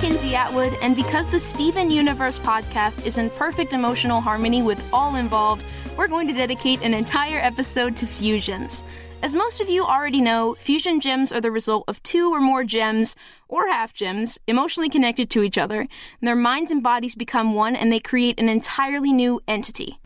Kinsey Atwood, and because the Steven Universe podcast is in perfect emotional harmony with all involved, we're going to dedicate an entire episode to fusions. As most of you already know, fusion gems are the result of two or more gems, or half gems, emotionally connected to each other. Their minds and bodies become one, and they create an entirely new entity.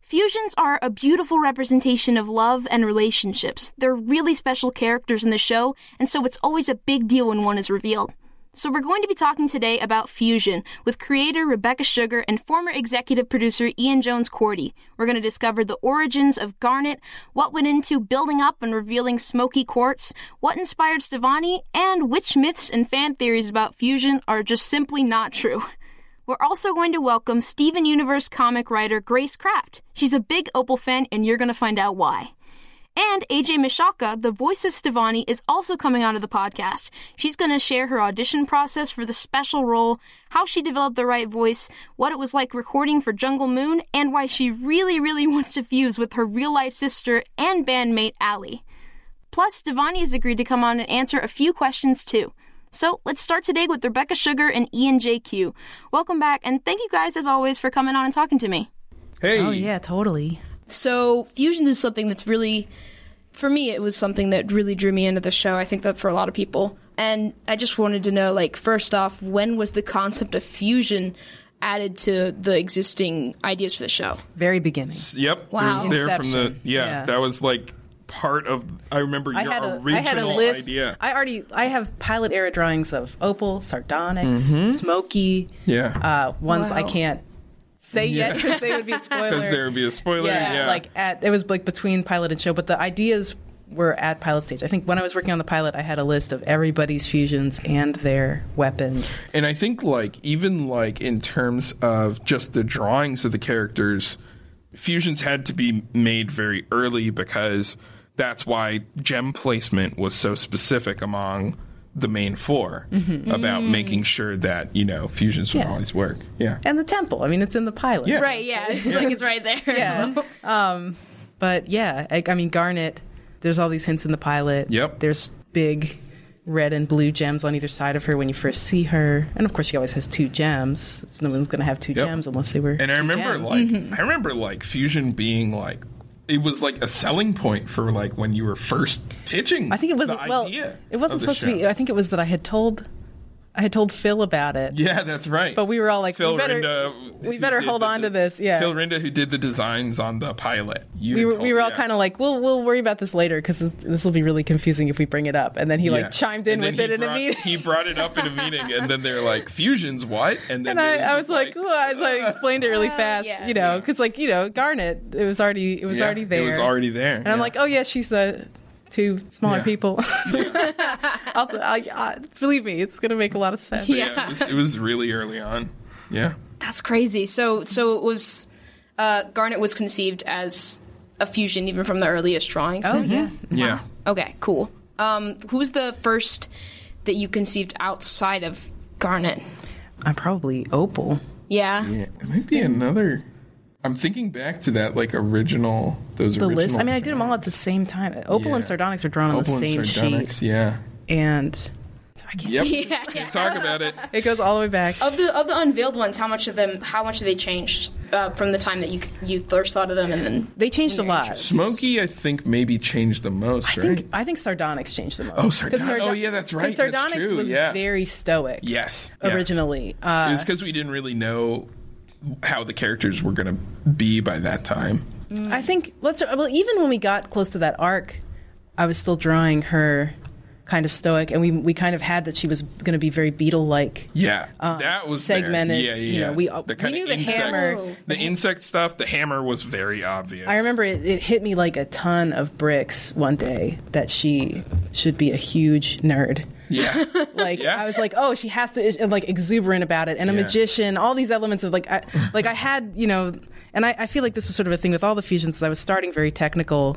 Fusions are a beautiful representation of love and relationships. They're really special characters in the show, and so it's always a big deal when one is revealed. So, we're going to be talking today about Fusion with creator Rebecca Sugar and former executive producer Ian Jones Quartey. We're going to discover the origins of Garnet, what went into building up and revealing Smoky Quartz, what inspired Stevonnie, and which myths and fan theories about Fusion are just simply not true. We're also going to welcome Steven Universe comic writer Grace Kraft. She's a big Opal fan, and you're going to find out why. And AJ Michalka, the voice of Stevonnie, is also coming onto the podcast. She's going to share her audition process for the special role, how she developed the right voice, what it was like recording for Jungle Moon, and why she really, really wants to fuse with her real life sister and bandmate Aly. Plus, Stevonnie has agreed to come on and answer a few questions too. So let's start today with Rebecca Sugar and Ian JQ. Welcome back, and thank you guys as always for coming on and talking to me. Hey. Oh yeah, totally. So fusion is something that's really, for me, it was something that really drew me into the show. I think that for a lot of people, and I just wanted to know, like, first off, when was the concept of fusion added to the existing ideas for the show? Very beginning. Yep. Wow. It was there from the yeah, Yeah. That was like part of. I remember your I had a, original I had a list. idea. I already I have pilot era drawings of Opal, Sardonyx, Smoky. Mm-hmm. Yeah. Uh, ones I can't say yet because they would be a spoiler. Because there would be a spoiler. yeah, Yeah. like at it was like between pilot and show, but the ideas were at pilot stage. I think when I was working on the pilot, I had a list of everybody's fusions and their weapons. And I think like even like in terms of just the drawings of the characters, fusions had to be made very early because that's why gem placement was so specific among the main 4 mm-hmm. about mm. making sure that you know fusions would Yeah. always work. Yeah. And the temple. I mean, it's in the pilot. Yeah. Right, yeah. It's like it's right there. yeah. Um, but yeah, I, I mean, Garnet. There's all these hints in the pilot. Yep. There's big red and blue gems on either side of her when you first see her, and of course, she always has two gems. So no one's going to have two Yep. gems unless they were. And I remember gems. like mm-hmm. I remember like fusion being like it was like a selling point for like when you were first pitching. I think it was well. idea It wasn't supposed to be. I think it was that I had told, I had told Phil about it. Yeah, that's right. But we were all like, Phil we better, Rynda, we better hold the on to this. Yeah. Phil Rynda, who did the designs on the pilot. You we had were, we were all yeah. kind of like, we'll we'll worry about this later because this will be really confusing if we bring it up. And then he Yeah. like chimed in with it he in a meeting. He brought it up in a meeting, and then they're like, "Fusions, what?" And then And I, I was just like, "Ooh," I, so I explained it really fast, yeah. you know, because like you know, Garnet, it was already it was yeah, already there. It was already there. and I'm like, oh yeah, she's uh, two smaller Yeah. people. I'll, I, I, believe me, it's gonna make a lot of sense. yeah, it was, it was really early on. Yeah, That's crazy. So so it was uh, Garnet was conceived as a fusion even from the earliest drawings. Oh yeah. yeah. Okay, cool. Um, who was the first that you conceived outside of Garnet? I'm probably Opal. Yeah. Yeah, it might be another. I'm thinking back to that like original those The original list. I mean, I did them all at the same time. Opal and Yeah. Sardonyx were drawn on Opal the and same Sardonyx, sheet, Yeah. and so I can't. Yep. Yeah, yeah. talk about it. It goes all the way back. Of the of the unveiled ones, how much of them? How much have they changed uh, from the time that you you first thought of them and then? They changed a lot. interest. Smokey, I think maybe changed the most, I right? think I think Sardonyx changed the most. Oh, 'Cause Sardonyx. Sardo- Oh, yeah, that's right. Because That's Sardonyx true, was yeah. very stoic yes. yeah. originally. It Uh, was because we didn't really know how the characters were going to be by that time. I think let's well even when we got close to that arc, I was still drawing her kind of stoic, and we we kind of had that she was going to be very beetle like. Yeah, that was there. Um, segmented, Yeah, yeah. you know, we- we kinda knew the insect, hammer- the insect stuff. The hammer was very obvious. I remember it, it hit me like a ton of bricks one day that she should be a huge nerd. Yeah, Like Yeah. I was like, oh, she has to and like exuberant about it, and a Yeah. magician. All these elements of like, I, like I had, you know, and I, I feel like this was sort of a thing with all the fusions. I was starting very technical.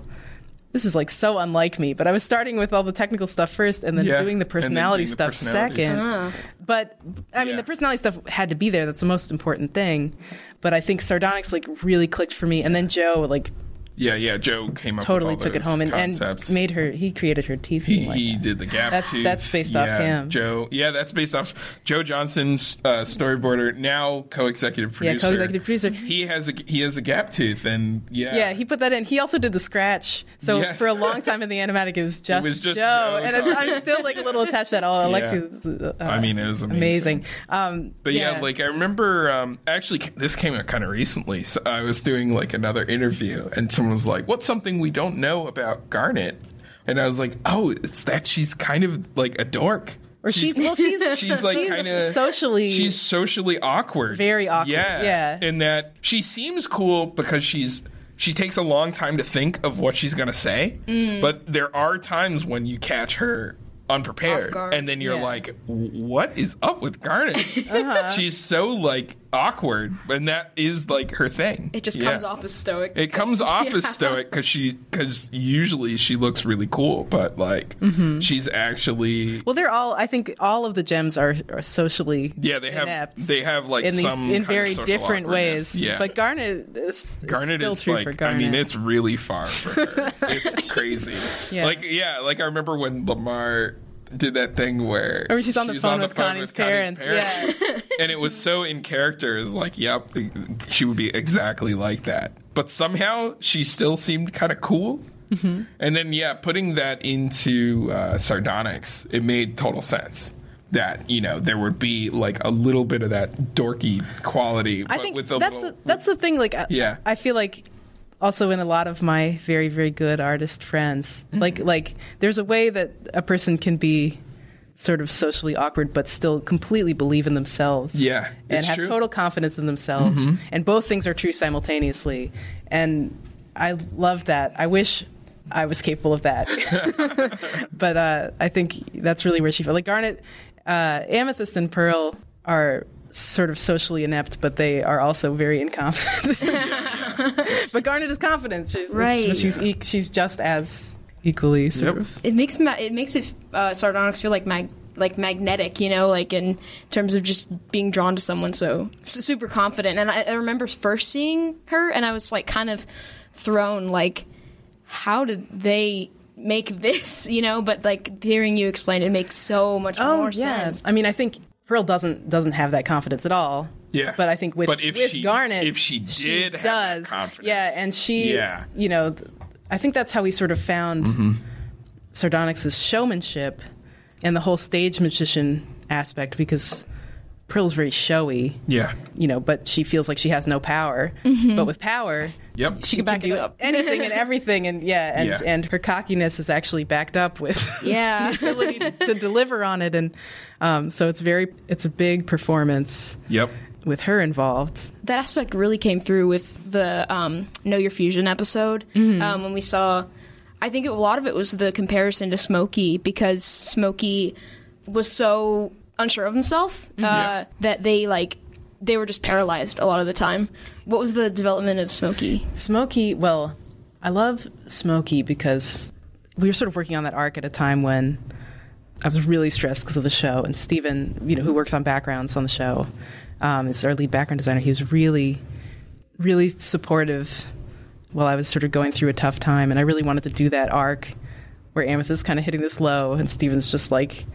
This is like so unlike me, but I was starting with all the technical stuff first, and then Yeah. doing the personality doing the stuff personalities. second. But I mean, Yeah. the personality stuff had to be there. That's the most important thing. But I think Sardonyx like really clicked for me, and then Joe like Yeah, yeah. Joe came up totally all took it home and, and made her. He created her teeth. He, like he did the gap. That's- tooth. that's based off him. Joe. Yeah, that's based off Joe Johnston's uh, storyboarder, now co-executive producer. Yeah, co-executive producer. He has a he has a gap tooth, and yeah, Yeah, he put that in. He also did the scratch. So Yes. for a long time in the animatic, it was just, was just Joe, Joe and it's, I'm still like a little attached to that. Oh, Yeah. Alexi, uh, I mean, it was amazing. Um, But yeah, like I remember, um, actually, this came out kind of recently. So I was doing like another interview, and someone was like, "What's something we don't know about Garnet?" And I was like, "Oh, it's that she's kind of like a dork." or she's, well, she's she's like she's kind of socially she's socially awkward Very awkward, yeah yeah. in that she seems cool because she's she takes a long time to think of what she's gonna say Mm. but there are times when you catch her unprepared and then you're Yeah. like what is up with garnet Uh-huh. she's so like awkward and that is like her thing It just Yeah. comes off as stoic. it comes off as stoic because she because usually she looks really cool but like Mm-hmm. she's actually Well, they're all. I think all of the gems are, are socially yeah, they have they have like in these some in kind very different ways. Yeah, but Garnet is Garnet is like for Garnet. I mean it's really far for her. it's crazy. Yeah. Like yeah, like I remember when Lamar did that thing where Or she's on the phone with Connie's parents, yeah. and it was so in character. It's like, yep, she would be exactly like that. But somehow she still seemed kind of cool. Mm-hmm. And then yeah, putting that into uh, sardonyx, it made total sense. That you know there would be like a little bit of that dorky quality, I think with a that's little, the, that's the thing. Like, I- Yeah. I feel like also in a lot of my very very good artist friends, Mm-hmm. like like there's a way that a person can be sort of socially awkward but still completely believe in themselves. Yeah, and have true. Mm-hmm. total confidence in themselves, and both things are true simultaneously. And I love that. I wish. I was capable of that, but uh, I think that's really where she felt like Garnet, uh, Amethyst, and Pearl are sort of socially inept, but they are also very incompetent. but Garnet is confident. She's Right. She's e- she's just as equally sort Yep. of. it makes ma- it makes it uh, sardonyx feel like mag- like magnetic, you know, like in terms of just being drawn to someone so s- super confident. And I, I remember first seeing her, and I was like kind of thrown, like, how did they make this, you know? But like hearing you explain it makes so much more sense. I mean, I think Pearl doesn't doesn't have that confidence at all. Yeah. But I think with, But if with she- Garnet, if she did have does. confidence. Yeah, and she, Yeah. you know, I think that's how we sort of found Mm-hmm. Sardonyx's showmanship and the whole stage magician aspect because Pearl's very showy. Yeah. You know, but she feels like she has no power. But with power, Yep. she can back it do up. anything and everything, and yeah, and Yeah. and her cockiness is actually backed up with Yeah. the ability to, to deliver on it, and um, so it's very it's a big performance Yep. With her involved. that aspect really came through with the um, Know Your Fusion episode um, when we saw. I think a lot of it was the comparison to Smokey because Smokey was so unsure of himself uh, Yeah. that they like they were just paralyzed a lot of the time. What was the development of Smokey? Smokey, well, I love Smokey because we were sort of working on that arc at a time when I was really stressed because of the show. And Steven, you know, who works on backgrounds on the show, um, is our lead background designer. He was really, really supportive while I was sort of going through a tough time. And I really wanted to do that arc where Amethyst kind of hitting this low and Steven's just like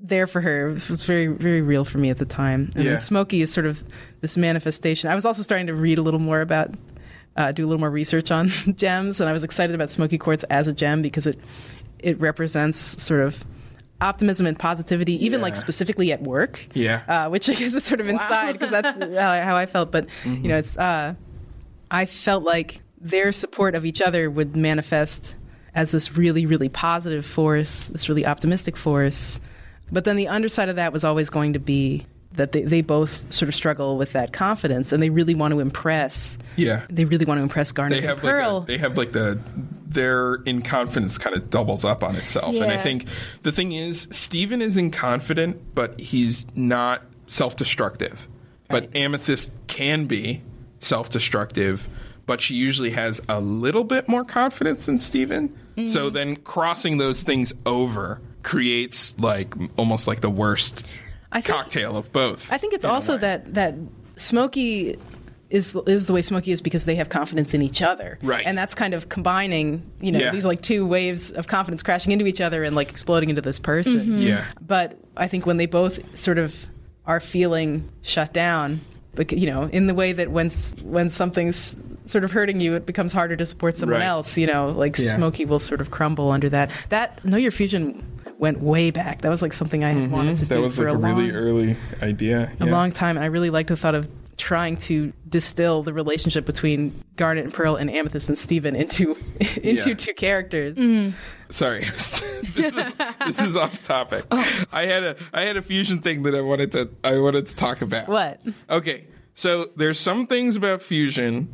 there for her. It was very, very real for me at the time. And Yeah. then Smokey is sort of this manifestation. I was also starting to read a little more about, uh, do a little more research on gems, and I was excited about Smoky Quartz as a gem because it it represents sort of optimism and positivity, even like specifically at work. Yeah. uh, which I guess is sort of inside because that's how, I- how I felt. But you know, it's uh, I felt like their support of each other would manifest as this really, really positive force, this really optimistic force. But then the underside of that was always going to be that they, they both sort of struggle with that confidence and they really want to impress. Yeah. They really want to impress Garnet They and have Pearl. like a, they have like the their inconfidence kind of doubles up on itself. And I think the thing is Steven is inconfident, but he's not self-destructive. But Amethyst can be self-destructive, but she usually has a little bit more confidence than Steven. So mm-hmm. then crossing those things over creates like almost like the worst I think- cocktail of both. I think it's also that that Smokey is is the way Smokey is because they have confidence in each other, Right. And that's kind of combining, you know, Yeah. these like two waves of confidence crashing into each other and like exploding into this person. Mm-hmm. Yeah. But I think when they both sort of are feeling shut down, bec- you know, in the way that when when something's sort of hurting you, it becomes harder to support someone Right. else. You know, like Yeah. Smokey will sort of crumble under that. That Know Your Fusion went way back. That was like something I had wanted to Mm-hmm. That do was for like a, long, really early idea. a long time, and I really liked the thought of trying to distill the relationship between Garnet and Pearl and Amethyst and Steven into into Yeah. two characters. Sorry, this is this is off topic. Oh. I had a I had a fusion thing that I wanted to I wanted to talk about. What? Okay, so there's some things about fusion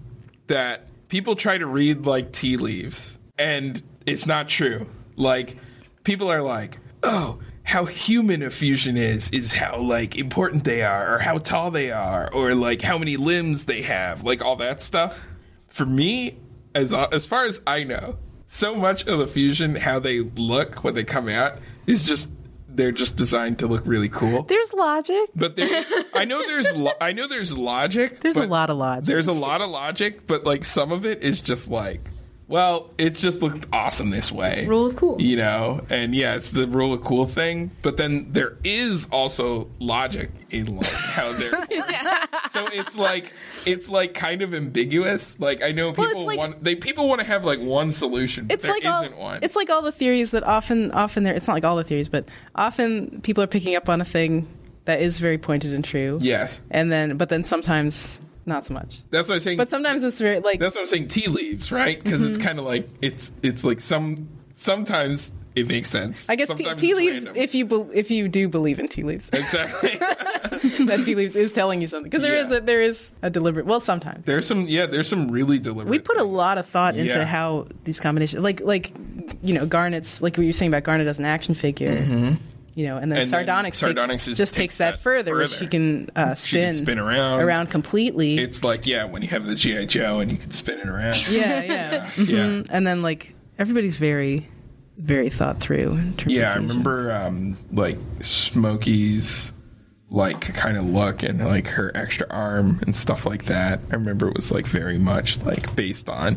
that people try to read like tea leaves, and it's not true. Like people are like, oh. How human a fusion is is how like important they are, or how tall they are, or like how many limbs they have, like all that stuff. For me, as uh, as far as I know, so much of the fusion, how they look when they come out, is just they're just designed to look really cool. There's logic. But there, I know there's lo- I know there's logic. There's a lot of logic. There's a lot of logic, but like some of it is just like, well, it just looked awesome this way. Rule of cool. You know, and yeah, it's the rule of cool thing. But then there is also logic in like how they're. so it's like it's like kind of ambiguous. Like I know Well, people like- want they people want to have like one solution. But it's there like isn't one. it's like all the theories that often often there it's not like all the theories but often people are picking up on a thing that is very pointed and true yes, and then but then sometimes not so much that's what I'm saying. but sometimes it's very like That's what I'm saying. Tea leaves, right? Because Mm-hmm. it's kind of like it's it's like some sometimes it makes sense. I guess tea, Sometimes tea leaves random. if you bel if you do believe in tea leaves exactly. that tea leaves is telling you something because there is Yeah. a there is a deliberate well sometimes there's some yeah. There's some really deliberate. we put a lot of thought into Yeah. how these combinations like like you know garnet's like what you were saying about garnet as an action figure you know and then Mm-hmm. And then sardonyx, take- just takes that, that further, where further. she can uh, She can spin spin around. around completely It's like yeah, when you have the GI Joe and you can spin it around. yeah yeah Yeah. Mhm. and then like everybody's very very thought through in terms Yeah, I remember um, like Smokey's like kind of look and like her extra arm and stuff like that. I remember it was like very much like based on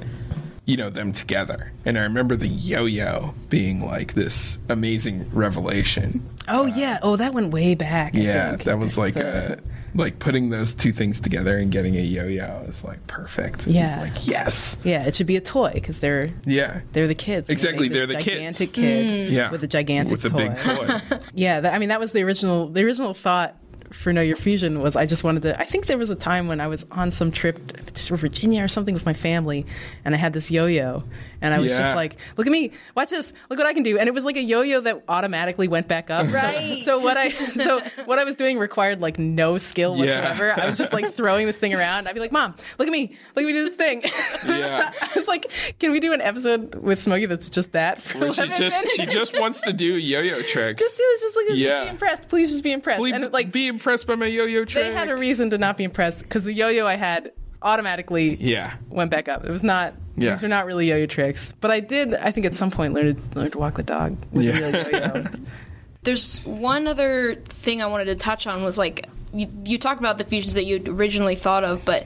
you know them together. And I remember the yo-yo being like this amazing revelation. oh yeah oh that went way back I Yeah, think. that was like The- a like putting those two things together and getting a yo-yo is like perfect. Yeah. It's like yes. yeah it should be a toy because they're Yeah. they're the kids Exactly, make this they're the kids. gigantic kid mm. Yeah. with a gigantic with a toy. big toy. Yeah, that, I mean that was the original. The original thought for Know Your Fusion was I just wanted to. I think there was a time when I was on some trip to Virginia or something with my family, and I had this yo-yo, and I was Yeah. just like, "Look at me! Watch this! Look what I can do!" And it was like a yo-yo that automatically went back up. So- Right. So, what I so what I was doing required like no skill whatsoever. Yeah. whatsoever. I was just like throwing this thing around. I'd be like, "Mom, look at me! Look at me do this thing!" Yeah. I was like, "Can we do an episode with Smokey that's just that?" For Where she just minutes? she just wants to do yo-yo tricks. just do this, just like just Yeah. be impressed. Please just be impressed. Please and like be impressed by my yo-yo trick. they had a reason to not be impressed because the yo-yo I had automatically yeah. went back up. It was not. Yeah. These are not really yo-yo tricks, but I did. I think at some point learn to learn to walk the dog with Yeah. a yo-yo. There's one other thing I wanted to touch on was like you, you talked about the fusions that you'd originally thought of, but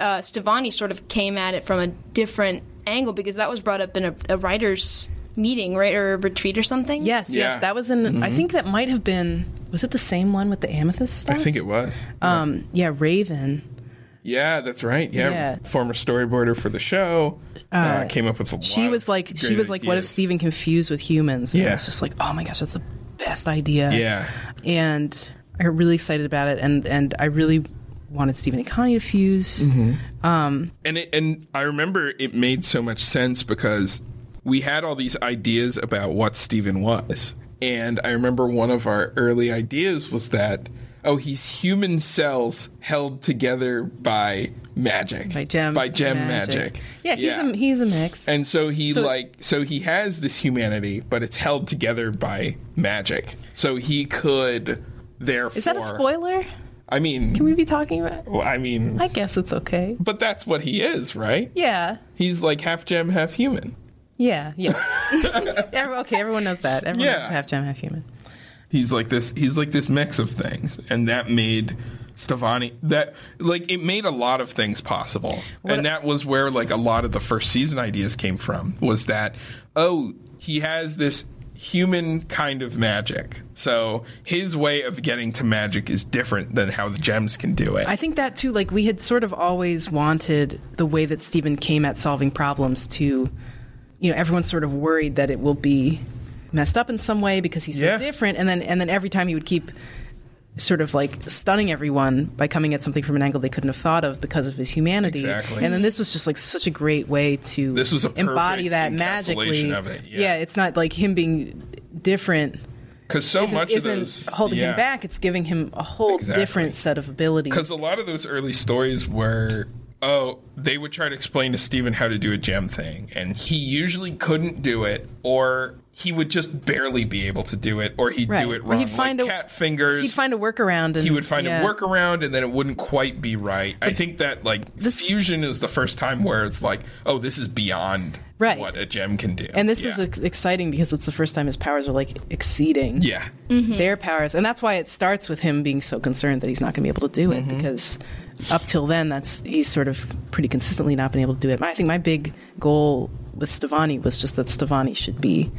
uh, Stevonnie sort of came at it from a different angle because that was brought up in a, a writers' meeting, right, or a retreat or something. yes, Yeah. yes, that was in. I think that might have been. Was it the same one with the amethyst stuff? I think it was. Um, yeah, Raven. Yeah, that's right. Yeah, Yeah. former storyboarder for the show uh, came up with a lot. She was of like, she great was like, what if ideas. Steven confused with humans? And I Yeah. was just like, oh my gosh, that's the best idea. Yeah, and I got really excited about it, and and I really wanted Steven and Connie to fuse. Mm-hmm. Um, and it, and I remember it made so much sense because we had all these ideas about what Steven was, and I remember one of our early ideas was that oh, he's human cells held together by magic, by gem, by gem magic. Yeah, he's a he's a mix. And so he So- like so he has this humanity, but it's held together by magic. So he could therefore Is that a spoiler? I mean Can we be talking about? well, I mean I guess it's okay. but that's what he is, right? Yeah, He's like half gem, half human. Yeah, yeah. Okay, everyone knows that. Everyone Yeah. knows half gem, half human. He's like this he's like this mix of things. And that made Stevonnie that like it made a lot of things possible. and that was where like a lot of the first season ideas came from was that oh, he has this human kind of magic. So his way of getting to magic is different than how the gems can do it. I think that too, like we had sort of always wanted the way that Steven came at solving problems to, you know, everyone's sort of worried that it will be messed up in some way because he's so Yeah. different, and then and then every time he would keep sort of like stunning everyone by coming at something from an angle they couldn't have thought of because of his humanity. Exactly. And then this was just like such a great way to This was a embody that magically. of it, yeah. it's not like him being different Because so isn't, much of isn't those holding yeah. him back. It's giving him a whole Exactly. different set of abilities. Because a lot of those early stories were, oh, they would try to explain to Steven how to do a gem thing, and he usually couldn't do it, or he would just barely be able to do it, or he'd Right. do it Or wrong. he'd find like a- cat fingers. He'd find a workaround. And, he would find yeah. a workaround, and then it wouldn't quite be right. I think that like this- fusion is the first time where it's like, oh, this is beyond Right. what a gem can do. And this Yeah. is exciting because it's the first time his powers are like exceeding yeah, their powers, and that's why it starts with him being so concerned that he's not going to be able to do it Mm-hmm. because up till then, that's he's sort of pretty consistently not been able to do it. I think my big goal with Stevonnie was just that Stevonnie should be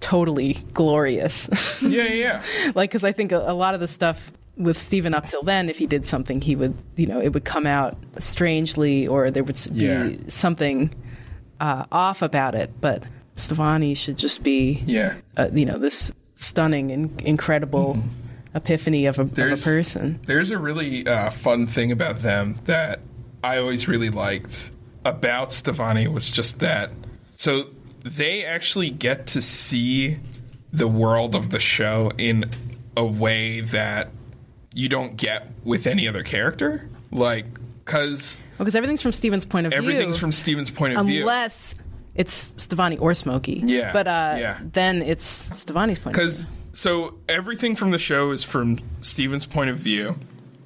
totally glorious, yeah, yeah, yeah. like because I think a, a lot of the stuff with Steven up till then, if he did something, he would, you know, it would come out strangely, or there would be Yeah. something uh, off about it. But Stevonnie should just be, yeah. uh, you know, this stunning and incredible epiphany of a, of a person. There's a really uh, fun thing about them that I always really liked about Stevonnie was just that. So they actually get to see the world of the show in a way that you don't get with any other character. Like, because Because everything's from Steven's point of everything's view. Everything's from Steven's point of view. unless it's Stevonnie or Smokey. Yeah, But uh, yeah. then it's Stevonnie's point of Because so everything from the show is from Steven's point of view.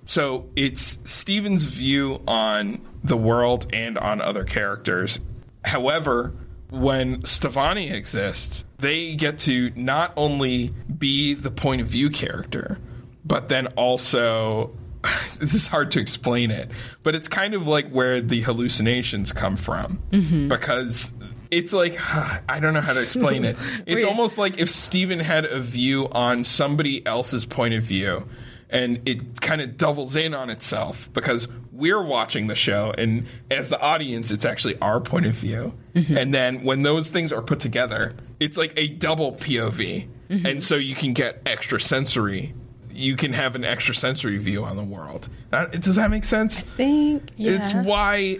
So it's Steven's view on the world and on other characters. However, when Stevonnie exists, they get to not only be the point of view character, but then also this is hard to explain it, but it's kind of like where the hallucinations come from. Mm-hmm. Because it's like I don't know how to explain it. It's almost like if Steven had a view on somebody else's point of view and it kind of doubles in on itself because we're watching the show and as the audience it's actually our point of view. Mm-hmm. And then when those things are put together, it's like a double POV. Mm-hmm. And so you can get extra sensory you can have an extra sensory view on the world. That, does that make sense? think yeah. It's why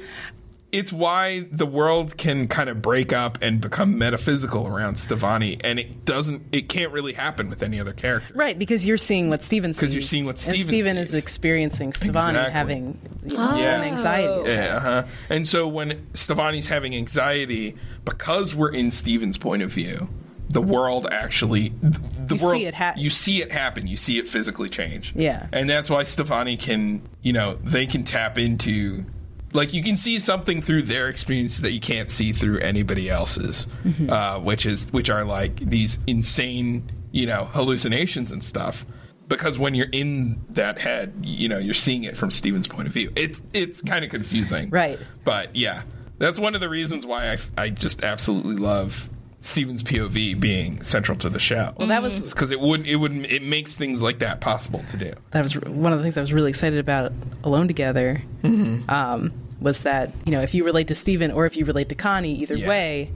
it's why the world can kind of break up and become metaphysical around Stevonnie, and it doesn't. It can't really happen with any other character. Right, because you're seeing what Steven sees. 'Cause you're seeing what Steven Steven is experiencing Stevonnie Exactly. having you know, Yeah. anxiety. Yeah, uh-huh. and so when Stevonnie's having anxiety, because we're in Steven's point of view, the world actually the You world see it hap- you see it happen. You see it physically change. Yeah. and that's why Stevonnie can you know they can tap into. Like you can see something through their experience that you can't see through anybody else's, Mm-hmm. uh, which is which are like these insane, you know, hallucinations and stuff. Because when you're in that head, you know, you're seeing it from Steven's point of view. It's it's kind of confusing, Right. But yeah, that's one of the reasons why I, I just absolutely love Steven's POV being central to the show. Well, that was because it wouldn't it would it makes things like that possible to do. that was one of the things I was really excited about Alone Together. Mm-hmm. Um, was that you know if you relate to Steven or if you relate to Connie, either Yeah. way,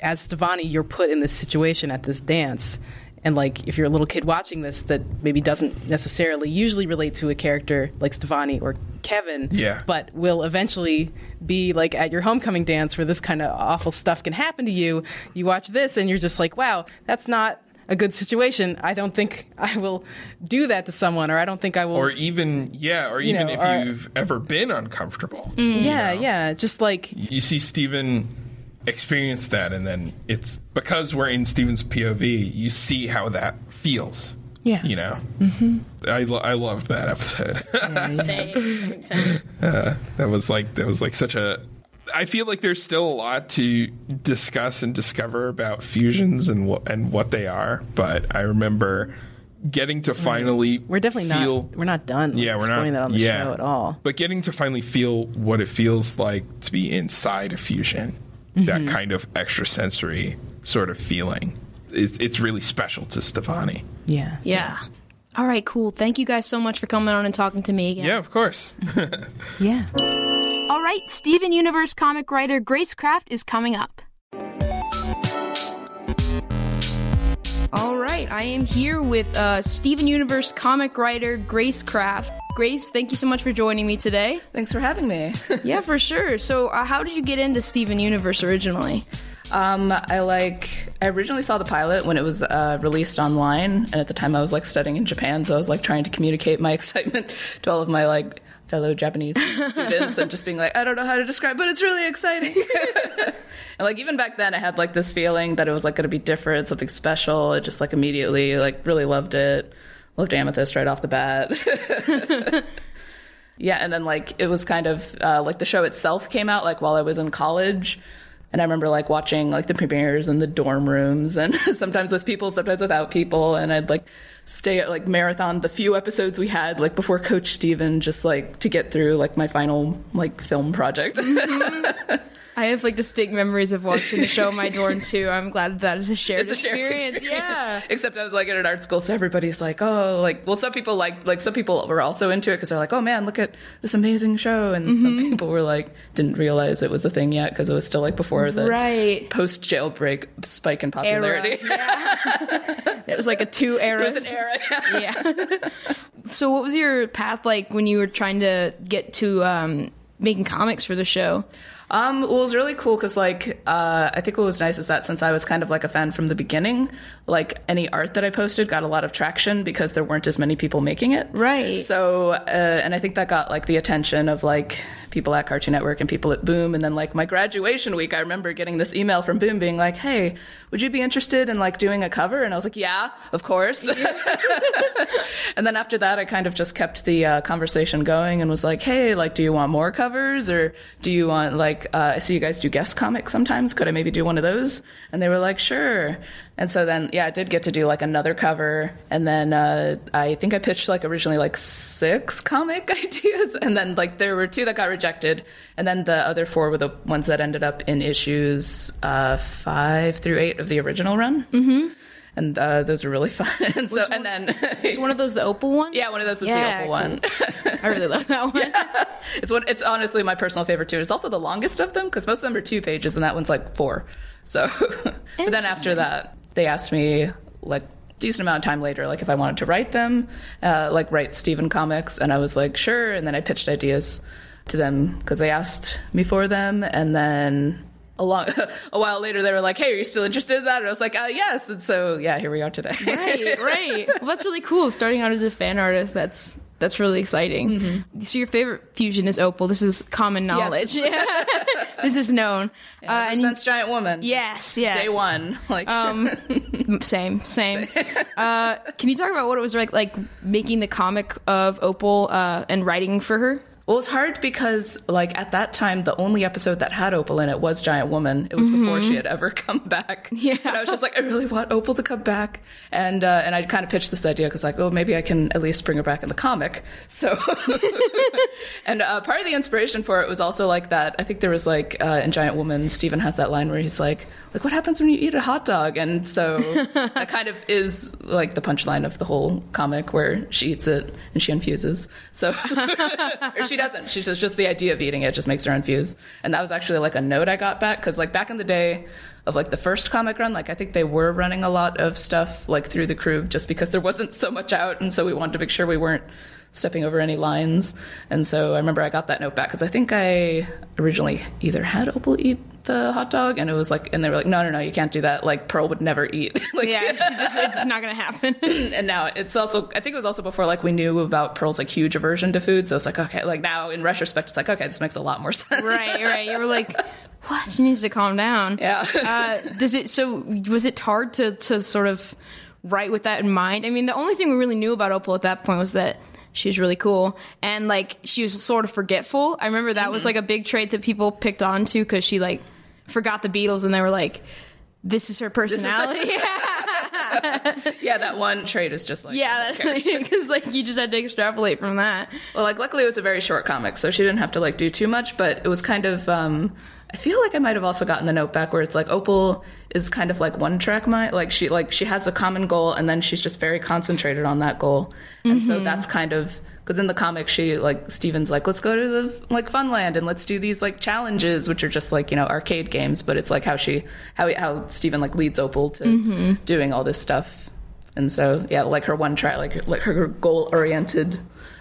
as Stevonnie, you're put in this situation at this dance. And like, if you're a little kid watching this that maybe doesn't necessarily usually relate to a character like Stevonnie or Kevin, Yeah. but will eventually be like at your homecoming dance where this kind of awful stuff can happen to you. You watch this and you're just like, wow, that's not a good situation. I don't think I will do that to someone, or I don't think I will. Or even yeah, or even know, if or- you've ever been uncomfortable, mm, yeah, yeah, just like you see Steven experience that, and then it's because we're in Steven's POV, you see how that feels. Yeah. you know, mm-hmm. I lo- I love that episode. Same, same. that was like that was like such a I feel like there's still a lot to discuss and discover about fusions and what and what they are, but I remember getting to finally We're definitely feel, not. We're not done. Yeah, we're exploring not that on the yeah. show at all. But getting to finally feel what it feels like to be inside a fusion, that Mm-hmm. kind of extrasensory sort of feeling, it's, it's really special to Stevonnie. Yeah. Yeah. All right, cool. Thank you guys so much for coming on and talking to me again. Yeah, of course. Yeah. All right, Steven Universe comic writer Grace Kraft is coming up. All right, I am here with uh, Steven Universe comic writer Grace Kraft. Grace, thank you so much for joining me today. Thanks for having me. yeah, for sure. So, uh, how did you get into Steven Universe originally? um, I like. I originally saw the pilot when it was uh, released online, and at the time I was like studying in Japan, so I was like trying to communicate my excitement to all of my like fellow Japanese students, and just being like, I don't know how to describe, but it's really exciting. and like even back then, I had like this feeling that it was like going to be different, something special. I just like immediately like really loved it. Loved Amethyst right off the bat. Yeah, and then like it was kind of uh, like the show itself came out like while I was in college, and I remember like watching like the premieres in the dorm rooms, and sometimes with people, sometimes without people, and I'd like stay at like marathon the few episodes we had like before Coach Steven just like to get through like my final like film project. I have like distinct memories of watching the show my dorm too. I'm glad that is a shared It's a shared experience. experience. Yeah. Except I was like in an art school, so everybody's like, oh, like, well, some people like, like some people were also into it because they're like, oh man, look at this amazing show, and Mm-hmm. some people were like, didn't realize it was a thing yet because it was still like before the Right. post jailbreak spike in popularity. Era. It was like a two eras. It was an yeah. so, what was your path like when you were trying to get to um, making comics for the show? Um, well, it was really cool because, like, uh, I think what was nice is that since I was kind of like a fan from the beginning, like any art that I posted got a lot of traction because there weren't as many people making it. Right. So, uh, and I think that got like the attention of like people at Cartoon Network and people at Boom. And then like my graduation week, I remember getting this email from Boom being like, "Hey, would you be interested in like doing a cover?" And I was like, "Yeah, of course." and then after that, I kind of just kept the uh, conversation going and was like, "Hey, like, do you want more covers or do you want like uh, I see you guys do guest comics sometimes? Could I maybe do one of those?" And they were like, "Sure." And so then, yeah, I did get to do like another cover, and then uh, I think I pitched like originally like six comic ideas, and then like there were two that got rejected, and then the other four were the ones that ended up in issues uh, five through eight of the original run. Mm-hmm. And uh, those were really fun. and so, and then Was one of those the Opal one? yeah, one of those was Yeah, the Opal one. I really love that one. it's one. It's honestly my personal favorite too. It's also the longest of them because most of them are two pages, and that one's like four. So, but then after that, they asked me like decent amount of time later, like if I wanted to write them, uh, like write Steven comics, and I was like sure. And then I pitched ideas to them because they asked me for them, and then. A, long, a while later, they were like, "Hey, are you still interested in that?" And I was like, uh, "Yes." And so, yeah, here we are today. right, right. Well, that's really cool. Starting out as a fan artist, that's that's really exciting. So your favorite fusion is Opal. This is common knowledge. Yeah, this is known. Uh, uh, and Sense Giant Woman. yes, yes. Day one. Like, Um, same, same. Uh, can you talk about what it was like, like making the comic of Opal uh, and writing for her? Well, it was hard because, like, at that time, the only episode that had Opal in it was Giant Woman. It was before she had ever come back. Yeah. And I was just like, I really want Opal to come back. And uh, and I kind of pitched this idea because, like, oh, maybe I can at least bring her back in the comic. So, and uh, part of the inspiration for it was also like that. I think there was like uh, in Giant Woman, Steven has that line where he's like, like, what happens when you eat a hot dog? And so that kind of is like the punchline of the whole comic where she eats it and she infuses. So, or she doesn't. She says just the idea of eating it just makes her infuse. And that was actually like a note I got back because like back in the day of like the first comic run, like I think they were running a lot of stuff like through the crew just because there wasn't so much out, and so we wanted to make sure we weren't stepping over any lines. And so I remember I got that note back because I think I originally either had Opal eat the hot dog, and it was like, and they were like, no, no, no, you can't do that. Like Pearl would never eat. like, Yeah, she just, it's not going to happen. and now it's also I think it was also before like we knew about Pearl's like huge aversion to food, so it's like okay, like now in retrospect, it's like okay, this makes a lot more sense. right, right. You were like, what? She needs to calm down. Yeah. uh, does it? So was it hard to to sort of write with that in mind? I mean, the only thing we really knew about Opal at that point was that she was really cool and like she was sort of forgetful. I remember that was like a big trait that people picked on to because she like forgot the Beatles and they were like, "This is her personality." yeah, that one trait is just like Yeah, that's really true, because like you just had to extrapolate from that. Well, like luckily it was a very short comic, so she didn't have to like do too much. But it was kind of. um I feel like I might have also gotten the note back where it's like Opal is kind of like one track mind. Like she like she has a common goal and then she's just very concentrated on that goal, and so mm-hmm. that's kind of because in the comic she like Steven's like let's go to the like Funland and let's do these like challenges which are just like you know arcade games, but it's like how she how how Steven like leads Opal to mm-hmm. doing all this stuff, and so yeah, like her one track like like her goal oriented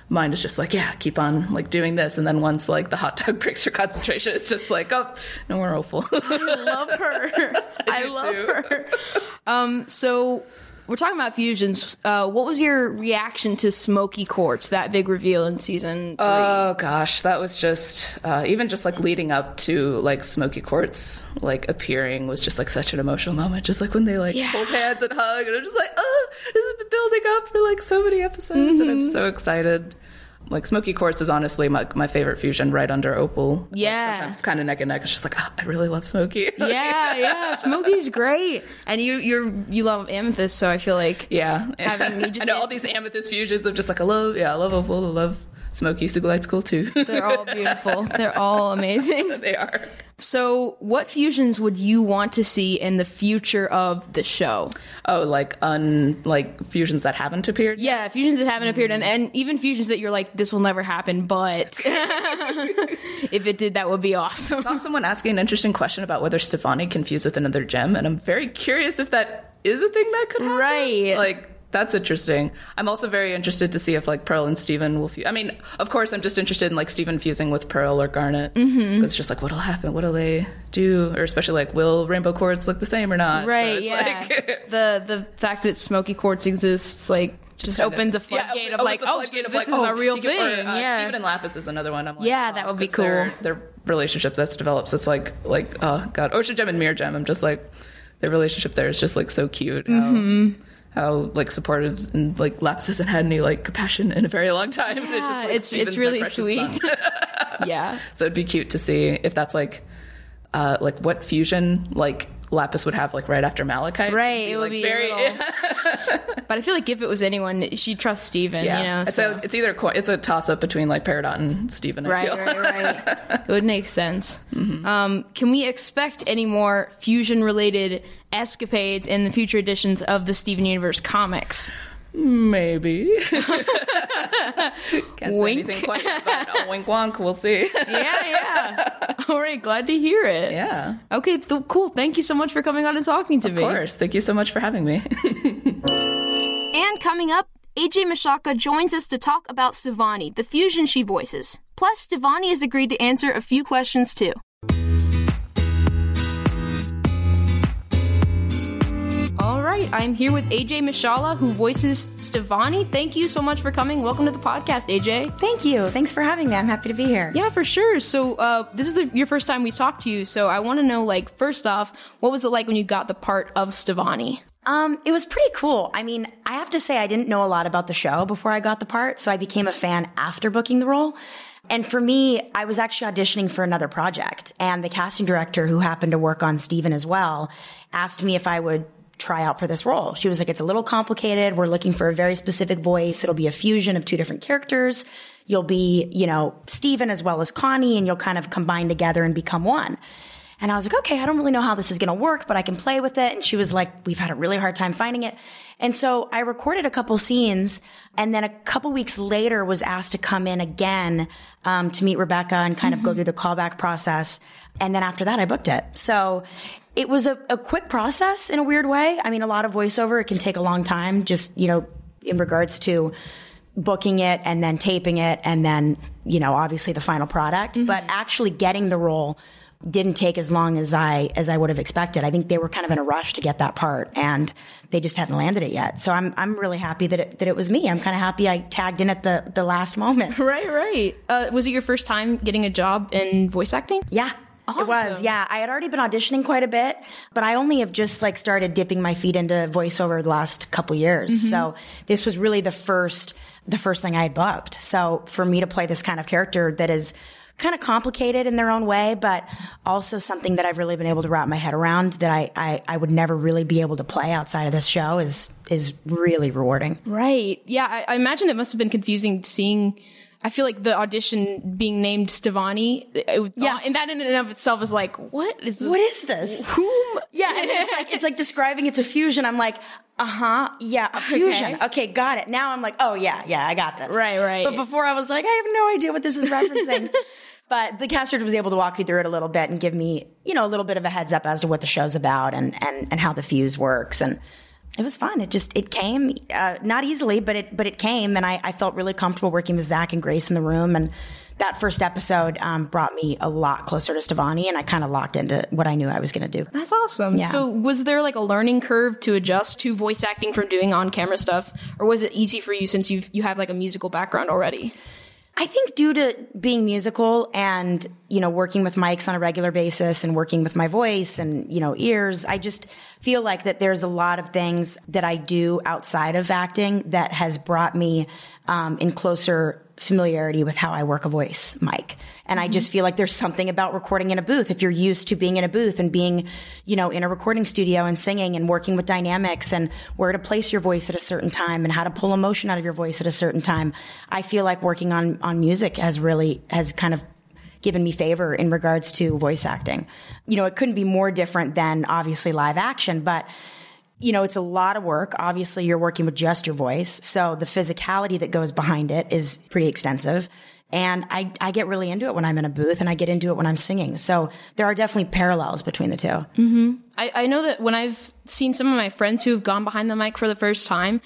mind is just like yeah keep on like doing this and then once like the hot dog breaks her concentration it's just like oh no more Opal I love her. I, do love too. her. Um, so we're talking about fusions. Uh, what was your reaction to Smoky Quartz, that big reveal in season three? Oh gosh, that was just uh, even just like leading up to like Smoky Quartz like appearing was just like such an emotional moment. Just like when they like Yeah. hold hands and hug, and I'm just like, oh, this has been building up for like so many episodes, and I'm Mm-hmm. so excited. Like Smoky Quartz is honestly my, my favorite fusion, right under Opal. Like, Yeah. sometimes it's kind of neck and neck. It's just like oh, I really love Smoky. yeah, yeah, Smoky's great, and you you're you love Amethyst, so I feel like yeah. Having me I just- know all these amethyst fusions of just like I love, yeah, I love Opal, I love Smoky. Sugilite's cool too. they're all beautiful. They're all amazing. they are. So, what fusions would you want to see in the future of the show? Oh, like un like fusions that haven't appeared. Yeah, fusions that haven't appeared, and, and even fusions that you're like, this will never happen, but if it did, that would be awesome. I saw someone asking an interesting question about whether Stevonnie can fuse with another gem, and I'm very curious if that is a thing that could happen. Right. Like that's interesting. I'm also very interested to see if like Pearl and Steven will fuse. I mean, of course, I'm just interested in like Steven fusing with Pearl or Garnet. Mm-hmm. it's just like, what'll happen? What'll they do? Or especially like, will Rainbow Quartz look the same or not? Right, it's yeah. like- the the fact that smoky quartz exists, like, just, kind opens a yeah, floodgate opens of like, oh, of, this like, is oh, a real could- or, thing. uh, yeah. Steven and Lapis is another one. I'm like, Yeah, oh, that would be cool. Their relationship that's developed. So it's like, like, oh god, Ocean Gem and Mirror Gem. I'm just like, their relationship there is just like so cute. Mm-hmm. How like supportive and like Lapis hasn't had any like compassion in a very long time. Yeah, like, it's it's really sweet. yeah. so it'd be cute to see if that's like, uh, like what fusion like Lapis would have like right after Malachite. Right, it would like be very. little- But I feel like if it was anyone, she'd trust Steven, Yeah, you know? it's, So. a, it's either co- it's a toss up between like Peridot and Steven. I Right, feel. right, right. it would make sense. Mm-hmm. Um, can we expect any more fusion related escapades in the future editions of the Steven Universe comics? Maybe. Can't Wink. say anything quite yet, but a wink wonk. We'll see. Yeah, yeah. All right, glad to hear it. yeah, Okay, th- cool. Thank you so much for coming on and talking to of me. Of course. Thank you so much for having me. And coming up, AJ Michalka joins us to talk about Stevonnie, the fusion she voices. Plus, Stevonnie has agreed to answer a few questions too. All right, I'm here with AJ Michalka, who voices Stevonnie. Thank you so much for coming. Welcome to the podcast, AJ. Thank you. Thanks for having me. I'm happy to be here. Yeah, for sure. So, uh, this is the, your first time we've talked to you. So, I want to know, like, first off, what was it like when you got the part of Stevonnie? Um, it was pretty cool. I mean, I have to say I didn't know a lot about the show before I got the part, so I became a fan after booking the role. And for me, I was actually auditioning for another project, and the casting director who happened to work on Steven as well asked me if I would try out for this role. She was like, it's a little complicated. We're looking for a very specific voice. It'll be a fusion of two different characters. You'll be, you know, Steven as well as Connie, and you'll kind of combine together and become one. And I was like, okay, I don't really know how this is going to work, but I can play with it. And she was like, we've had a really hard time finding it. And so I recorded a couple scenes and then a couple weeks later was asked to come in again, um, to meet Rebecca and kind of go through the callback process. And then after that, I booked it. So it was a, a quick process in a weird way. I mean, a lot of voiceover, it can take a long time just, you know, in regards to booking it and then taping it and then, you know, obviously the final product, but actually getting the role didn't take as long as I as I would have expected. I think they were kind of in a rush to get that part and they just hadn't landed it yet. So I'm I'm really happy that it, that it was me. I'm kind of happy I tagged in at the the last moment. Right, right. Uh, was it your first time getting a job in voice acting? Yeah. It was, yeah. I had already been auditioning quite a bit, but I only have just like started dipping my feet into voiceover the last couple years. Mm-hmm. So this was really the first, the first thing I had booked. So for me to play this kind of character that is kind of complicated in their own way, but also something that I've really been able to wrap my head around that I, I, I would never really be able to play outside of this show is is really rewarding. Right. Yeah. I, I imagine it must have been confusing seeing. I feel like the audition being named Stevonnie, it, Yeah. and that in and of itself is like, what is this? What is this? Whom? Yeah, and it's like it's like describing it's a fusion. I'm like, uh huh, yeah, a fusion. Okay. got it. Now I'm like, oh yeah, yeah, I got this. Right, right. But before I was like, I have no idea what this is referencing. but the cast director was able to walk me through it a little bit and give me, you know, a little bit of a heads up as to what the show's about and and and how the fuse works and. It was fun. It just it came uh, not easily, but it but it came, and I, I felt really comfortable working with Zach and Grace in the room. And that first episode um, brought me a lot closer to Stevonnie, and I kind of locked into what I knew I was going to do. That's awesome. Yeah. So, was there like a learning curve to adjust to voice acting from doing on camera stuff, or was it easy for you since you you have like a musical background already? I think due to being musical and, you know, working with mics on a regular basis and working with my voice and, you know, ears, I just feel like that there's a lot of things that I do outside of acting that has brought me um, in closer familiarity with how I work a voice mic. And I just feel like there's something about recording in a booth. If you're used to being in a booth and being, you know, in a recording studio and singing and working with dynamics and where to place your voice at a certain time and how to pull emotion out of your voice at a certain time, I feel like working on, on music has really, has kind of given me favor in regards to voice acting. You know, it couldn't be more different than obviously live action, but you know, it's a lot of work. Obviously, you're working with just your voice. So the physicality that goes behind it is pretty extensive. And I, I get really into it when I'm in a booth and I get into it when I'm singing. So there are definitely parallels between the two. Mm-hmm. I, I know that when I've seen some of my friends who have gone behind the mic for the first time,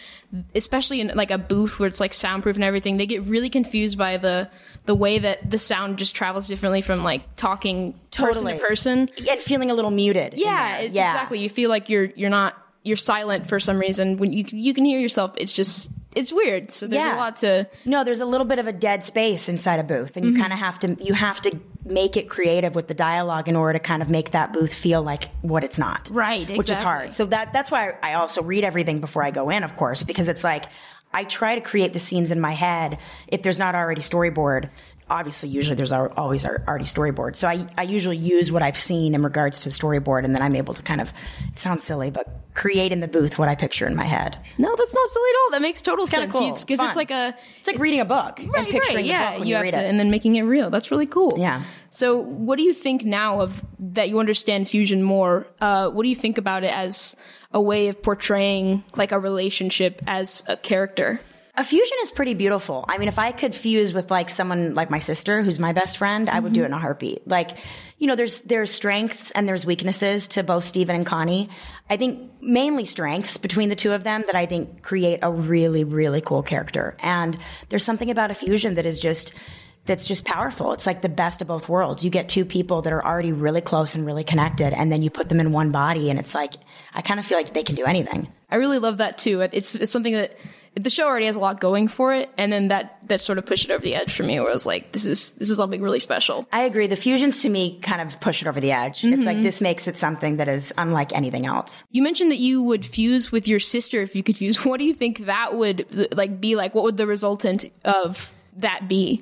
especially in like a booth where it's like soundproof and everything, they get really confused by the the way that the sound just travels differently from like talking Totally. person to person. And feeling a little muted. Yeah, it's exactly. You feel like you're you're not you're silent for some reason when you you can hear yourself. It's just it's weird. So there's Yeah. a lot to No, there's a little bit of a dead space inside a booth, and you Mm-hmm. kind of have to you have to make it creative with the dialogue in order to kind of make that booth feel like what it's not. Right, Which is hard. So that that's why I also read everything before I go in, of course, because it's like I try to create the scenes in my head if there's not already storyboard. Obviously, usually there's always al- already storyboard. So I, I usually use what I've seen in regards to storyboard, and then I'm able to kind of, it sounds silly, but create in the booth what I picture in my head. no, that's not silly at all. That makes total kinda sense. cool. It's It's because it's, fun. like a It's like reading a book and picturing right, the yeah. book when you you, have to, it. and then making it real. That's really cool. Yeah. So, what do you think now of that? You understand fusion more. Uh, what do you think about it as a way of portraying like a relationship as a character? A fusion is pretty beautiful. I mean, if I could fuse with like someone like my sister, who's my best friend, I would do it in a heartbeat. Like, you know, there's there's strengths and there's weaknesses to both Steven and Connie. I think mainly strengths between the two of them that I think create a really really cool character. And there's something about a fusion that is just that's just powerful. It's like the best of both worlds. You get two people that are already really close and really connected, and then you put them in one body, and it's like I kind of feel like they can do anything. I really love that too. It's it's something that the show already has a lot going for it, and then that that sort of pushed it over the edge for me. Where I was like, this is this is something really special. I agree. The fusions to me kind of push it over the edge. It's like mm-hmm. this makes it something that is unlike anything else. You mentioned that you would fuse with your sister if you could fuse. What do you think that would like be like? What would the resultant of that be?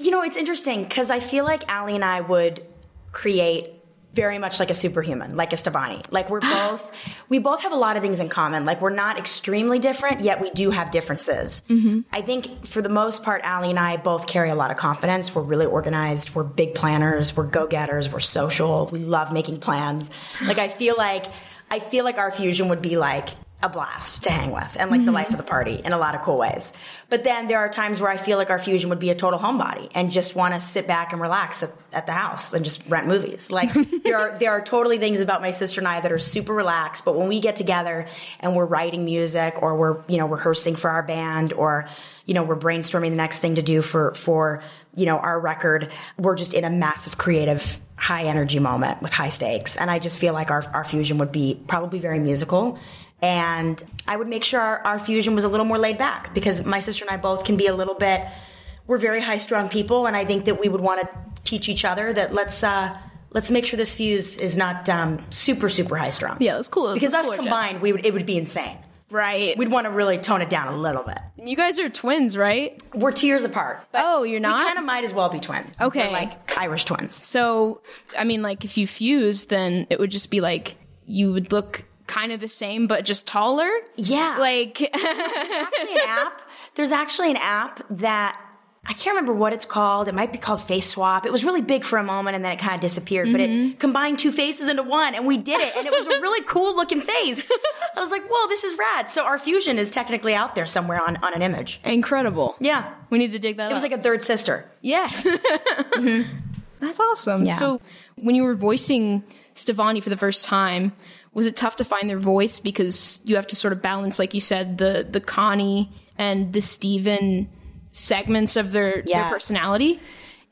You know, it's interesting because I feel like Aly and I would create very much like a superhuman, like a Stevonnie. Like we're both, we both have a lot of things in common. Like we're not extremely different, yet we do have differences. Mm-hmm. I think for the most part, Aly and I both carry a lot of confidence. We're really organized. We're big planners. We're go-getters. We're social. We love making plans. Like I feel like, I feel like our fusion would be like a blast to hang with and like the life of the party in a lot of cool ways. But then there are times where I feel like our fusion would be a total homebody and just want to sit back and relax at, at the house and just rent movies. Like there are there are totally things about my sister and I that are super relaxed, but when we get together and we're writing music or we're, you know, rehearsing for our band or you know, we're brainstorming the next thing to do for for, you know, our record, we're just in a massive creative high energy moment with high stakes. And I just feel like our our fusion would be probably very musical and I would make sure our, our fusion was a little more laid back because my sister and I both can be a little bit. We're very high strung people, and I think that we would want to teach each other that let's uh, let's make sure this fuse is not um, super super high strung. Yeah, that's cool. Because That's us cool, combined, we would it would be insane. Right. We'd want to really tone it down a little bit. you guys are twins, right? We're two years apart. But Oh, you're not? We kind of might as well be twins. Okay. We're like Irish twins. So, I mean, like, if you fused, then it would just be like you would look kind of the same, but just taller. Yeah. Like, there's actually an app. There's actually an app that I can't remember what it's called. It might be called Face Swap. It was really big for a moment and then it kind of disappeared, but Mm-hmm. it combined two faces into one and we did it and it was a really cool looking face. I was like, whoa, this is rad. So our fusion is technically out there somewhere on, on an image. incredible. Yeah. We need to dig that up. It was like a third sister. Yeah. That's awesome. Yeah. So, when you were voicing Stevonnie for the first time, was it tough to find their voice because you have to sort of balance, like you said, the the Connie and the Steven segments of their their personality?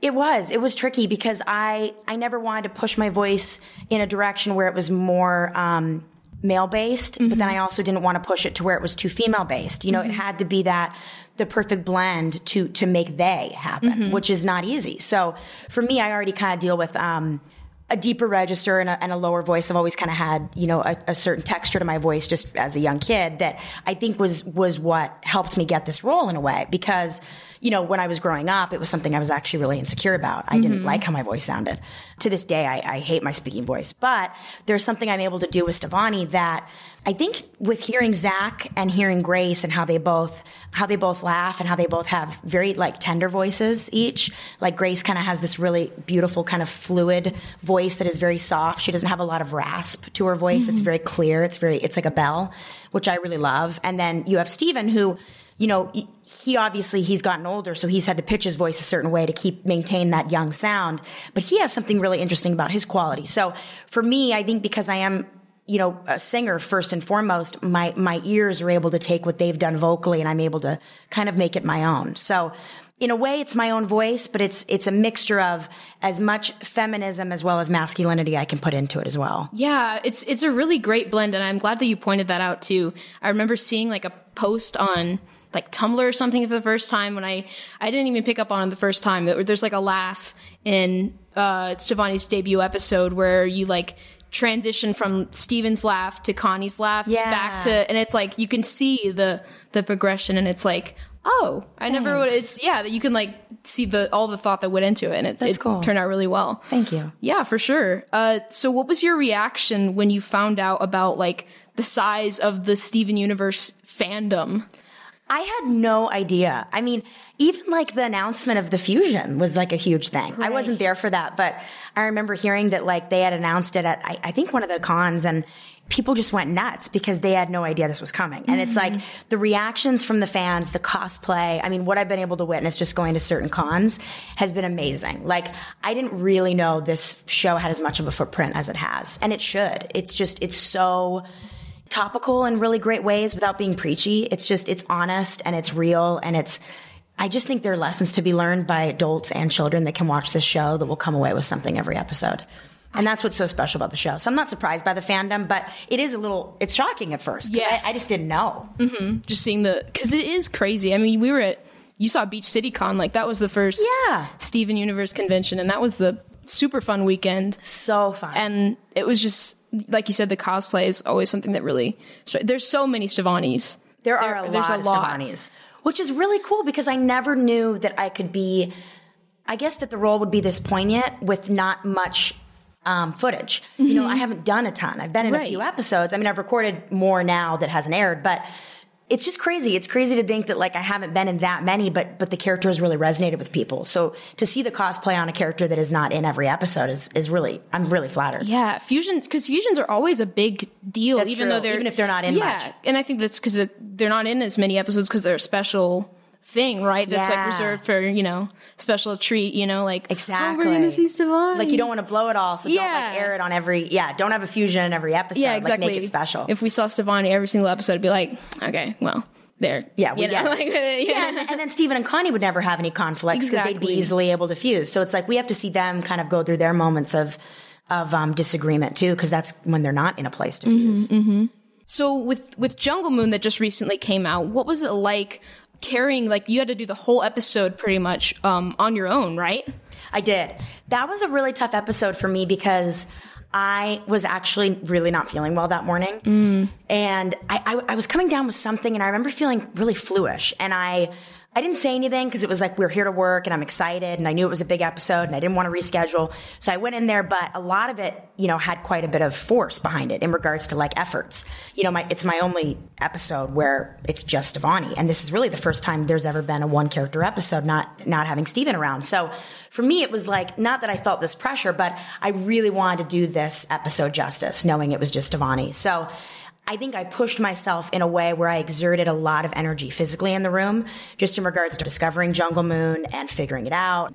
It was. It was tricky because I I never wanted to push my voice in a direction where it was more um, male based, but then I also didn't want to push it to where it was too female based. You know, it had to be that the perfect blend to to make they happen, which is not easy. So for me, I already kind of deal with. Um, a deeper register and a, and a lower voice. I've always kind of had, you know, a, a certain texture to my voice just as a young kid that I think was was what helped me get this role in a way because, you know, when I was growing up, it was something I was actually really insecure about. I didn't mm-hmm. like how my voice sounded. To this day, I, I hate my speaking voice. But there's something I'm able to do with Stevonnie that I think with hearing Zach and hearing Grace and how they both how they both laugh and how they both have very like tender voices each. Like Grace kind of has this really beautiful kind of fluid voice that is very soft. She doesn't have a lot of rasp to her voice. It's mm-hmm. very clear. It's very it's like a bell, which I really love. And then you have Steven who you know, he obviously he's gotten older, so he's had to pitch his voice a certain way to keep maintain that young sound. But he has something really interesting about his quality. So for me, I think because I am you know, a singer first and foremost, my, my ears are able to take what they've done vocally and I'm able to kind of make it my own. So in a way, it's my own voice, but it's, it's a mixture of as much feminism as well as masculinity I can put into it as well. Yeah, it's it's a really great blend, and I'm glad that you pointed that out too. I remember seeing like a post on like Tumblr or something for the first time when I I didn't even pick up on it the first time. There- There's like a laugh in uh, Stevonnie's debut episode where you like transition from Steven's laugh to Connie's laugh Yeah. back to, and it's like you can see the the progression, and it's like. Oh, I never would. It's yeah that you can like see the all the thought that went into it, and it, it cool. turned out really well. Thank you. Yeah, for sure. Uh, so, what was your reaction when you found out about like the size of the Steven Universe fandom? I had no idea. I mean, even like the announcement of the fusion was like a huge thing. I wasn't there for that, but I remember hearing that like they had announced it at, I, I think one of the cons and people just went nuts because they had no idea this was coming. And it's like mm-hmm. the reactions from the fans, the cosplay. I mean, what I've been able to witness just going to certain cons has been amazing. Like I didn't really know this show had as much of a footprint as it has. And it should. It's just, it's so, topical in really great ways without being preachy. It's just, it's honest and it's real and it's, I just think there are lessons to be learned by adults and children that can watch this show that will come away with something every episode. And that's what's so special about the show. So I'm not surprised by the fandom, but it is a little, it's shocking at first. Yeah. I, I just didn't know. Mm-hmm. Just seeing the because it is crazy. I mean, we were at you saw Beach City Con like that was the first Yeah. Steven Universe convention, and that was the super fun weekend. So fun. And it was just like you said, the cosplay is always something that really. There's so many Stevonnies. There are a there's lot of Stevonnie's, which is really cool because I never knew that I could be. I guess that the role would be this poignant with not much um, footage. You know, I haven't done a ton. I've been in a few episodes. I mean, I've recorded more now that hasn't aired, but it's just crazy. It's crazy to think that like I haven't been in that many, but but the character has really resonated with people. So to see the cosplay on a character that is not in every episode is is really I'm really flattered. Yeah, fusions because fusions are always a big deal, That's even true, though they're even if they're not in Yeah, much. and I think that's because they're not in as many episodes because they're special thing, right? That's like reserved for you know special treat. You know, like Exactly. Oh, we're gonna see Stefan. Like you don't want to blow it all, so don't Yeah. like air it on every. Yeah, don't have a fusion in every episode. yeah, exactly. Like make it special. If we saw Stevonnie every single episode, it'd be like, okay, well, there. Yeah, we you know, get it. like, yeah. yeah, and, then Steven and Connie would never have any conflicts because they'd be easily able to fuse. So it's like we have to see them kind of go through their moments of of um, disagreement too, because that's when they're not in a place to fuse. So with with Jungle Moon that just recently came out, what was it like carrying? Like you had to do the whole episode pretty much um, on your own, right? I did. That was a really tough episode for me because I was actually really not feeling well that morning. And I, I, I was coming down with something and I remember feeling really fluish. And I, I didn't say anything because it was like we are here to work and I'm excited and I knew it was a big episode and I didn't want to reschedule. So I went in there, but a lot of it, you know, had quite a bit of force behind it in regards to like efforts. You know, my it's my only episode where it's just Stevonnie, and this is really the first time there's ever been a one character episode, not not having Steven around. So for me, it was like not that I felt this pressure, but I really wanted to do this episode justice, knowing it was just Stevonnie. So I think I pushed myself in a way where I exerted a lot of energy physically in the room, just in regards to discovering Jungle Moon and figuring it out.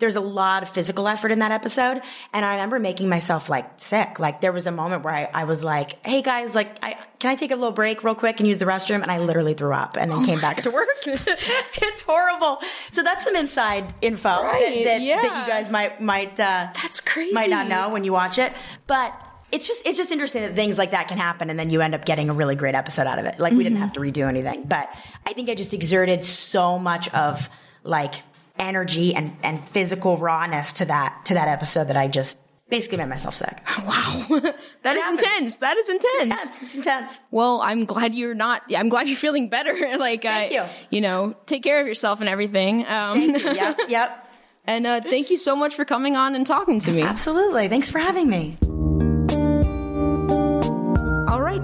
There's a lot of physical effort in that episode. And I remember making myself like sick. Like there was a moment where I, I was like, Hey guys, like, I, can I take a little break real quick and use the restroom? And I literally threw up and then Oh came back to work. it's horrible. So that's some inside info that, that, yeah. that you guys might, might, uh, That's crazy. might not know when you watch it. But it's just it's just interesting that things like that can happen and then you end up getting a really great episode out of it. Like we didn't have to redo anything. But I think I just exerted so much of like energy and, and physical rawness to that to that episode that I just basically made myself sick. Wow, that is happens. intense. That is intense. Intense. It's intense. Well, I'm glad you're not. I'm glad you're feeling better. like, Thank I, you. you know, take care of yourself and everything. Um, yep, yep. and uh, thank you so much for coming on and talking to me. Absolutely. Thanks for having me.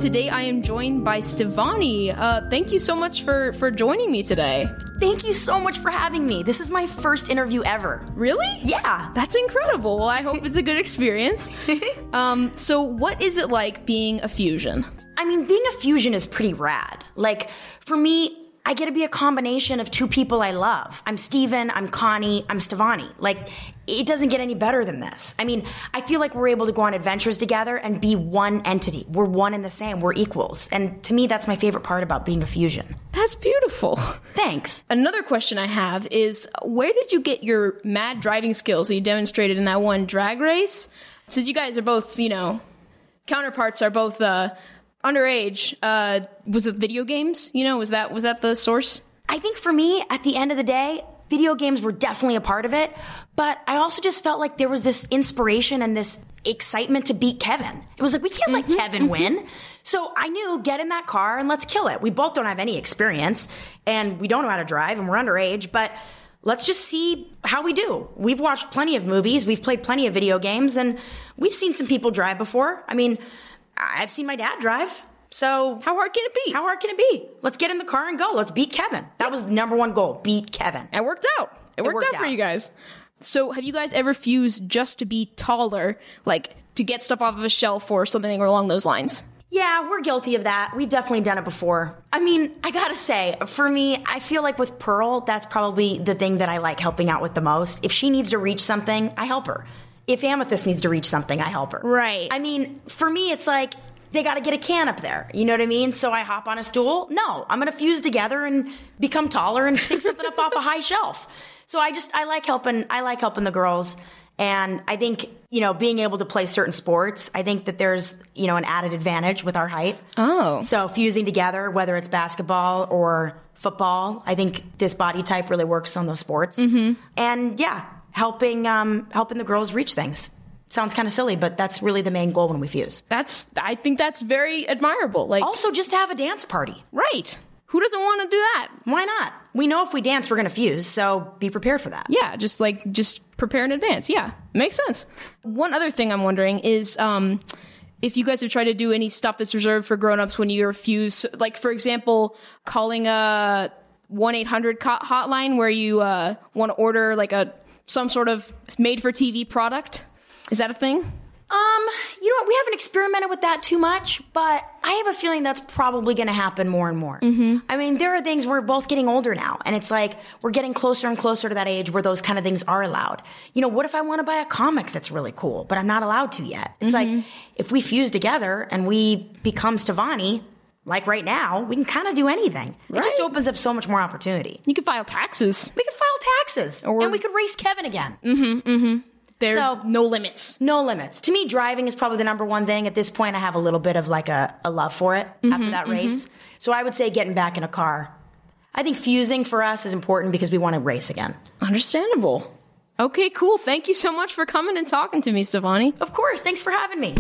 Today I am joined by Stevonnie. Uh, thank you so much for for joining me today. Thank you so much for having me. This is my first interview ever. Really? Yeah. That's incredible. Well, I hope it's a good experience. um, so, what is it like being a fusion? I mean, being a fusion is pretty rad. Like, for me, I get to be a combination of two people I love. I'm Steven, I'm Connie, I'm Stevonnie. Like, it doesn't get any better than this. I mean, I feel like we're able to go on adventures together and be one entity. We're one and the same. We're equals. And to me, that's my favorite part about being a fusion. That's beautiful. Thanks. Another question I have is where did you get your mad driving skills that you demonstrated in that one drag race? Since you guys are both, you know, counterparts are both uh, underage, uh, was it video games? You know, was that was that the source? I think for me, at the end of the day, video games were definitely a part of it, but I also just felt like there was this inspiration and this excitement to beat Kevin. It was like, we can't let Kevin win. So I knew, get in that car and let's kill it. We both don't have any experience and we don't know how to drive and we're underage, but let's just see how we do. We've watched plenty of movies, we've played plenty of video games, and we've seen some people drive before. I mean, I've seen my dad drive. So How hard can it be? how hard can it be? Let's get in the car and go. Let's beat Kevin. That was the number one goal. Beat Kevin. It worked out. It worked, worked out for you guys. So, have you guys ever fused just to be taller, like to get stuff off of a shelf or something along those lines? Yeah, we're guilty of that. We've definitely done it before. I mean, I gotta say, for me, I feel like with Pearl, that's probably the thing that I like helping out with the most. If she needs to reach something, I help her. If Amethyst needs to reach something, I help her. Right. I mean, for me, it's like they got to get a can up there. You know what I mean? So I hop on a stool. No, I'm going to fuse together and become taller and pick something up off a high shelf. So I just I like helping. I like helping the girls. And I think, you know, being able to play certain sports, I think that there's, you know, an added advantage with our height. Oh. So fusing together, whether it's basketball or football, I think this body type really works on those sports. Mm-hmm. And yeah, helping um, helping the girls reach things. Sounds kind of silly, but that's really the main goal when we fuse. That's I think that's very admirable. Like Also, just to have a dance party. right. Who doesn't want to do that? Why not? We know if we dance, we're going to fuse, so be prepared for that. Yeah, just like just prepare in advance. Yeah, makes sense. One other thing I'm wondering is um if you guys have tried to do any stuff that's reserved for grown-ups when you refuse like for example, calling a 1-800 hotline where you uh want to order like a some sort of made for TV product. Is that a thing? Um, you know what? We haven't experimented with that too much, but I have a feeling that's probably going to happen more and more. Mm-hmm. I mean, there are things we're both getting older now, and it's like we're getting closer and closer to that age where those kind of things are allowed. You know, what if I want to buy a comic that's really cool, but I'm not allowed to yet? It's like if we fuse together and we become Stevonnie, like right now, we can kind of do anything. It just opens up so much more opportunity. You can file taxes. We could file taxes, Or- and we could race Kevin again. Mm-hmm, mm-hmm. There So- no limits. No limits. To me, driving is probably the number one thing. At this point, I have a little bit of like a, a love for it after that race. So I would say getting back in a car. I think fusing for us is important because we want to race again. Understandable. Okay, cool. Thank you so much for coming and talking to me, Stevonnie. Of course. Thanks for having me.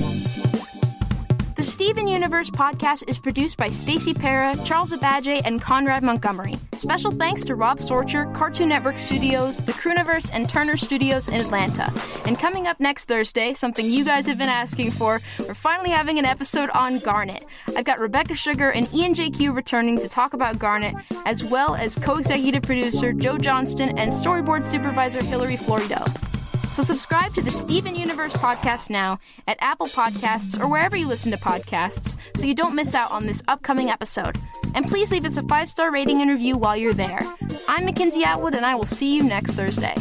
The Steven Universe podcast is produced by Stacey Para, Charles Abadje, and Conrad Montgomery. Special thanks to Rob Sorcher, Cartoon Network Studios, the Crewniverse, and Turner Studios in Atlanta. And coming up next Thursday, something you guys have been asking for, we're finally having an episode on Garnet. I've got Rebecca Sugar and Ian JQ returning to talk about Garnet, as well as co-executive producer Joe Johnston and storyboard supervisor Hilary Florido. So subscribe to the Steven Universe podcast now at Apple Podcasts or wherever you listen to podcasts so you don't miss out on this upcoming episode. And please leave us a five star rating and review while you're there. I'm Mackenzie Atwood, and I will see you next Thursday.